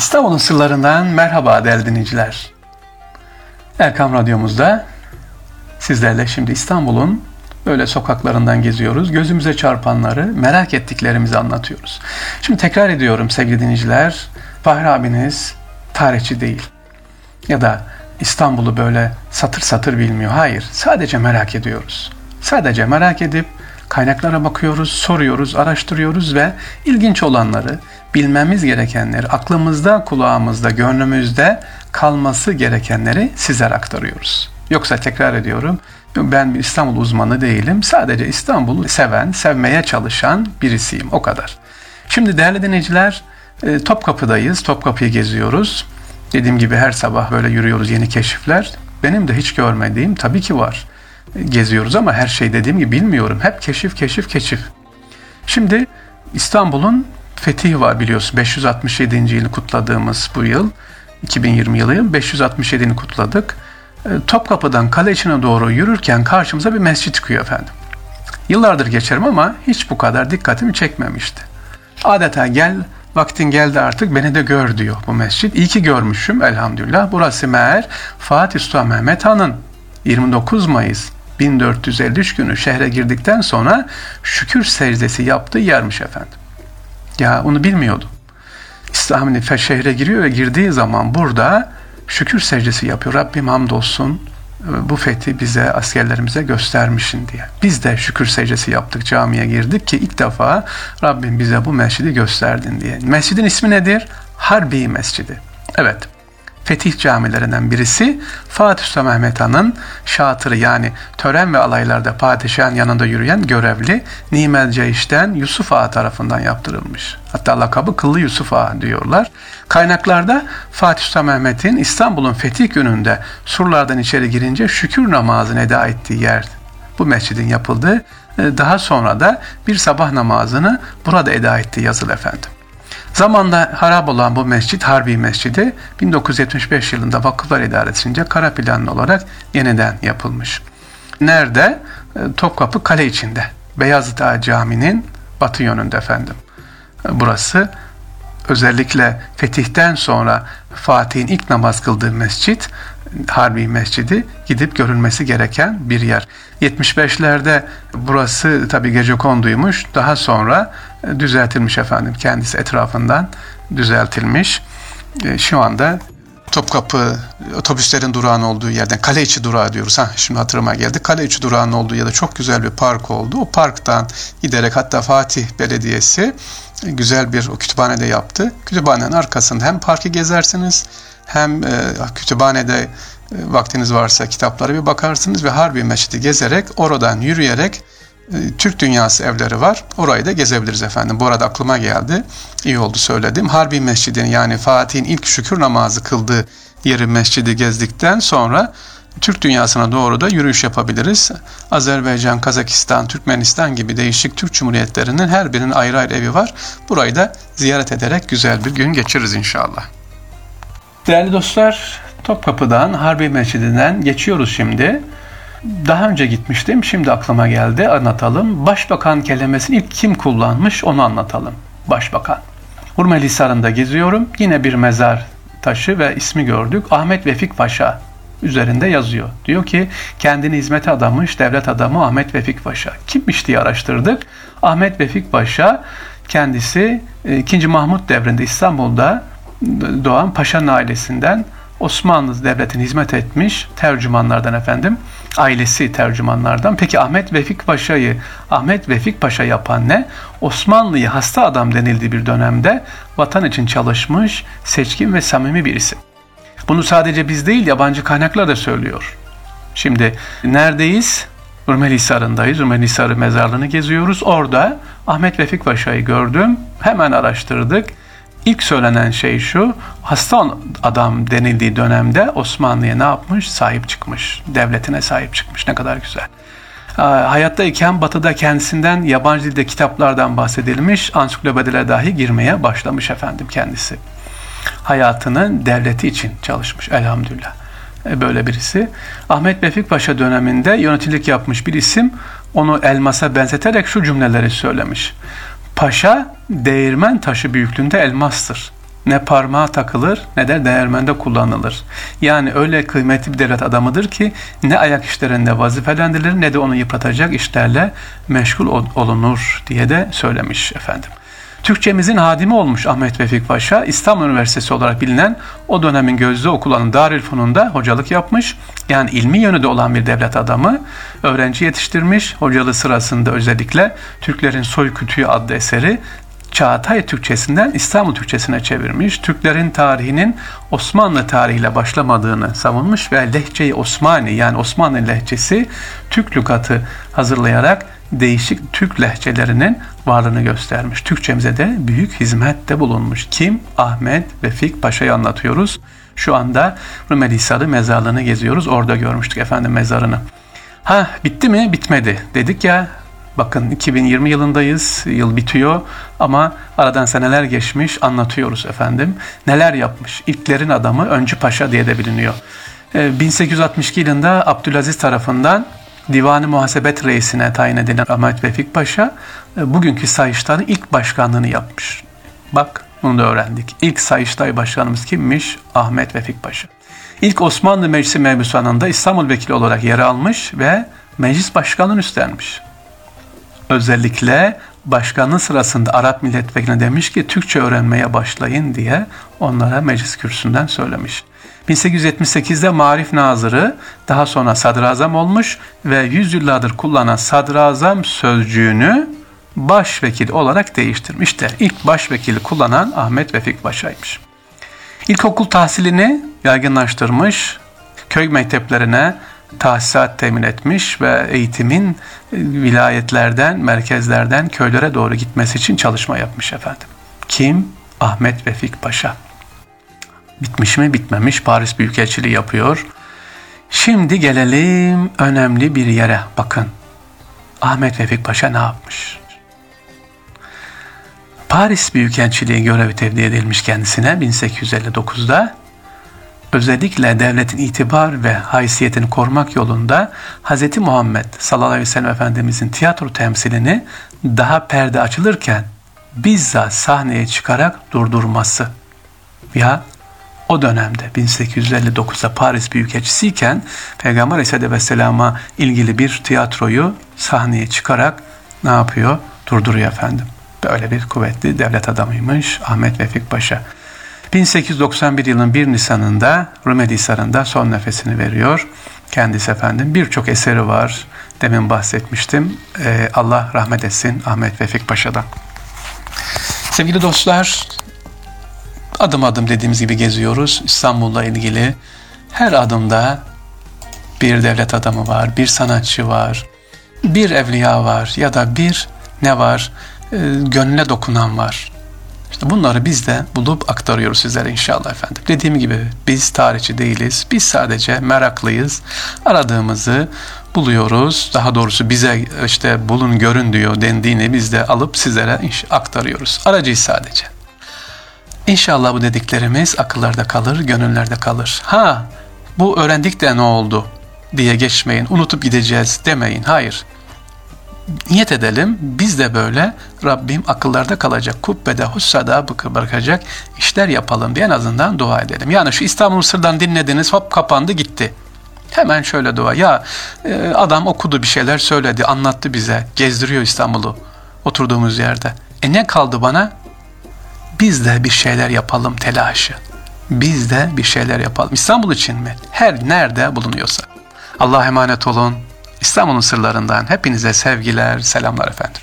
İstanbul'un sırlarından merhaba değerli dinleyiciler. Erkam Radyomuzda sizlerle şimdi İstanbul'un böyle sokaklarından geziyoruz. Gözümüze çarpanları, merak ettiklerimizi anlatıyoruz. Şimdi tekrar ediyorum sevgili dinleyiciler. Fahri abiniz tarihçi değil. Ya da İstanbul'u böyle satır satır bilmiyor. Hayır, sadece merak ediyoruz. Sadece merak edip kaynaklara bakıyoruz, soruyoruz, araştırıyoruz ve ilginç olanları, bilmemiz gerekenleri, aklımızda, kulağımızda, gönlümüzde kalması gerekenleri sizlere aktarıyoruz. Yoksa tekrar ediyorum, ben bir İstanbul uzmanı değilim. Sadece İstanbul'u seven, sevmeye çalışan birisiyim. O kadar. Şimdi değerli dinleyiciler, e, Topkapı'dayız. Topkapı'yı geziyoruz. Dediğim gibi her sabah böyle yürüyoruz yeni keşifler. Benim de hiç görmediğim tabii ki var. Geziyoruz ama her şey dediğim gibi bilmiyorum. Hep keşif, keşif, keşif. Şimdi İstanbul'un fethi var biliyorsun. 567. yılı kutladığımız bu yıl. 2020 yılı 567'ni kutladık. E, Topkapı'dan kale içine doğru yürürken karşımıza bir mescit çıkıyor efendim. Yıllardır geçerim ama hiç bu kadar dikkatimi çekmemişti. Adeta gel vaktin geldi artık beni de gör diyor bu mescit. İyi ki görmüşüm elhamdülillah. Burası meğer Fatih Sultan Mehmet Han'ın 29 Mayıs 1453 günü şehre girdikten sonra şükür secdesi yaptığı yermiş efendim. Ya onu bilmiyordum. İslam'ın şehre giriyor ve girdiği zaman burada şükür secdesi yapıyor. Rabbim hamdolsun e, bu fethi bize, askerlerimize göstermişin diye. Biz de şükür secdesi yaptık, camiye girdik ki ilk defa Rabbim bize bu mescidi gösterdin diye. Mescidin ismi nedir? Harbi Mescidi. Evet fetih camilerinden birisi Fatih Sultan Mehmet Han'ın şatırı yani tören ve alaylarda padişahın yanında yürüyen görevli Nimel Ceyş'ten Yusuf Ağa tarafından yaptırılmış. Hatta lakabı Kıllı Yusuf Ağa diyorlar. Kaynaklarda Fatih Sultan Mehmet'in İstanbul'un fetih gününde surlardan içeri girince şükür namazını eda ettiği yer bu mescidin yapıldığı e, daha sonra da bir sabah namazını burada eda ettiği yazılı efendim. Zamanda harap olan bu mescit Harbi Mescidi 1975 yılında Vakıflar İdaresi'nce kara planlı olarak yeniden yapılmış. Nerede? E, Topkapı Kale içinde. Beyazıt Ağa Camii'nin batı yönünde efendim. E, burası özellikle fetihten sonra Fatih'in ilk namaz kıldığı mescit Harbi Mescidi gidip görülmesi gereken bir yer. 75'lerde burası tabi gece konduymuş. Daha sonra e, düzeltilmiş efendim. Kendisi etrafından düzeltilmiş. E, şu anda Topkapı otobüslerin durağın olduğu yerden kale içi durağı diyoruz. Ha, şimdi hatırıma geldi. Kale içi durağın olduğu yerde çok güzel bir park oldu. O parktan giderek hatta Fatih Belediyesi güzel bir kütüphane de yaptı. Kütüphanenin arkasında hem parkı gezersiniz hem e, kütüphanede e, vaktiniz varsa kitaplara bir bakarsınız ve Harbi Mescidi gezerek oradan yürüyerek e, Türk Dünyası evleri var. Orayı da gezebiliriz efendim. Bu arada aklıma geldi. İyi oldu söyledim. Harbi Mescidi'ni yani Fatih'in ilk şükür namazı kıldığı yeri mescidi gezdikten sonra Türk dünyasına doğru da yürüyüş yapabiliriz. Azerbaycan, Kazakistan, Türkmenistan gibi değişik Türk Cumhuriyetlerinin her birinin ayrı ayrı evi var. Burayı da ziyaret ederek güzel bir gün geçiririz inşallah. Değerli dostlar, Topkapı'dan, Harbi Mescidi'nden geçiyoruz şimdi. Daha önce gitmiştim, şimdi aklıma geldi, anlatalım. Başbakan kelimesini ilk kim kullanmış onu anlatalım. Başbakan. Hurmelisar'ında geziyorum, yine bir mezar taşı ve ismi gördük. Ahmet Vefik Paşa üzerinde yazıyor. Diyor ki kendini hizmete adamış devlet adamı Ahmet Vefik Paşa. Kimmiş diye araştırdık. Ahmet Vefik Paşa kendisi 2. E, Mahmut devrinde İstanbul'da doğan Paşa'nın ailesinden Osmanlı Devleti'ne hizmet etmiş tercümanlardan efendim. Ailesi tercümanlardan. Peki Ahmet Vefik Paşa'yı Ahmet Vefik Paşa yapan ne? Osmanlı'yı hasta adam denildiği bir dönemde vatan için çalışmış, seçkin ve samimi birisi. Bunu sadece biz değil yabancı kaynaklar da söylüyor. Şimdi neredeyiz? Urmelisar'ındayız. Urmelisar'ı mezarlığını geziyoruz. Orada Ahmet Vefik Paşa'yı gördüm. Hemen araştırdık. İlk söylenen şey şu, hasta adam denildiği dönemde Osmanlı'ya ne yapmış? Sahip çıkmış. Devletine sahip çıkmış. Ne kadar güzel. Hayattayken batıda kendisinden yabancı dilde kitaplardan bahsedilmiş, ansiklopedilere dahi girmeye başlamış efendim kendisi. Hayatının devleti için çalışmış elhamdülillah. E, böyle birisi. Ahmet Vefik Paşa döneminde yöneticilik yapmış bir isim onu elmasa benzeterek şu cümleleri söylemiş. Paşa değirmen taşı büyüklüğünde elmastır. ne parmağa takılır ne de değermende kullanılır. Yani öyle kıymetli bir devlet adamıdır ki ne ayak işlerinde vazifelendirilir ne de onu yıpratacak işlerle meşgul olunur diye de söylemiş efendim. Türkçemizin hadimi olmuş Ahmet Vefik Paşa, İstanbul Üniversitesi olarak bilinen o dönemin gözde okulanın Darülfunun'da hocalık yapmış. Yani ilmi yönü de olan bir devlet adamı. Öğrenci yetiştirmiş. Hocalığı sırasında özellikle Türklerin Soy Kütüğü adlı eseri Çağatay Türkçesinden İstanbul Türkçesine çevirmiş. Türklerin tarihinin Osmanlı tarihiyle başlamadığını savunmuş ve lehçeyi Osmani yani Osmanlı lehçesi Türk lügatı hazırlayarak değişik Türk lehçelerinin varlığını göstermiş. Türkçemize de büyük hizmette bulunmuş. Kim? Ahmet Vefik Paşa'yı anlatıyoruz. Şu anda Rumeli Hisarı mezarlığını geziyoruz. Orada görmüştük efendim mezarını. Ha bitti mi? Bitmedi. Dedik ya bakın 2020 yılındayız. Yıl bitiyor ama aradan seneler geçmiş anlatıyoruz efendim. Neler yapmış? İlklerin adamı Öncü Paşa diye de biliniyor. 1862 ee, yılında Abdülaziz tarafından Divanı Muhasebet Reisine tayin edilen Ahmet Vefik Paşa e, bugünkü Sayıştay'ın ilk başkanlığını yapmış. Bak bunu da öğrendik. İlk Sayıştay başkanımız kimmiş? Ahmet Vefik Paşa. İlk Osmanlı Meclisi mebusanında İstanbul Vekili olarak yer almış ve meclis başkanlığını üstlenmiş. Özellikle başkanlığı sırasında Arap milletvekiline demiş ki Türkçe öğrenmeye başlayın diye onlara meclis kürsüsünden söylemiş. 1878'de Marif Nazırı daha sonra sadrazam olmuş ve yüzyıllardır kullanan sadrazam sözcüğünü başvekil olarak değiştirmiştir. İlk başvekili kullanan Ahmet Vefik Paşa'ymış. İlkokul tahsilini yaygınlaştırmış, köy mekteplerine tahsisat temin etmiş ve eğitimin vilayetlerden, merkezlerden köylere doğru gitmesi için çalışma yapmış efendim. Kim? Ahmet Vefik Paşa. Bitmiş mi? Bitmemiş. Paris Büyükelçiliği yapıyor. Şimdi gelelim önemli bir yere. Bakın. Ahmet Vefik Paşa ne yapmış? Paris Büyükelçiliği görevi tevdi edilmiş kendisine 1859'da. Özellikle devletin itibar ve haysiyetini korumak yolunda Hz. Muhammed sallallahu aleyhi ve sellem Efendimizin tiyatro temsilini daha perde açılırken bizzat sahneye çıkarak durdurması ya o dönemde 1859'da Paris Büyükelçisiyken Peygamber Aleyhisselatü Vesselam'a ilgili bir tiyatroyu sahneye çıkarak ne yapıyor? Durduruyor efendim. Böyle bir kuvvetli devlet adamıymış Ahmet Vefik Paşa. 1891 yılının 1 Nisan'ında Rumeli Hisarı'nda son nefesini veriyor. Kendisi efendim birçok eseri var. Demin bahsetmiştim. Ee, Allah rahmet etsin Ahmet Vefik Paşa'dan. Sevgili dostlar, adım adım dediğimiz gibi geziyoruz. İstanbul'la ilgili her adımda bir devlet adamı var, bir sanatçı var, bir evliya var ya da bir ne var? E, gönlüne dokunan var. İşte bunları biz de bulup aktarıyoruz sizlere inşallah efendim. Dediğim gibi biz tarihçi değiliz. Biz sadece meraklıyız. Aradığımızı buluyoruz. Daha doğrusu bize işte bulun görün diyor dendiğini biz de alıp sizlere aktarıyoruz. Aracıyız sadece. İnşallah bu dediklerimiz akıllarda kalır, gönüllerde kalır. Ha, bu öğrendik de ne oldu diye geçmeyin, unutup gideceğiz demeyin. Hayır. Niyet edelim, biz de böyle Rabbim akıllarda kalacak, kubbede hussada bırakacak işler yapalım diye en azından dua edelim. Yani şu İstanbul Sır'dan dinlediniz, hop kapandı gitti. Hemen şöyle dua. Ya e, adam okudu bir şeyler söyledi, anlattı bize, gezdiriyor İstanbul'u oturduğumuz yerde. E ne kaldı bana? biz de bir şeyler yapalım telaşı. Biz de bir şeyler yapalım. İstanbul için mi? Her nerede bulunuyorsa. Allah'a emanet olun. İstanbul'un sırlarından hepinize sevgiler, selamlar efendim.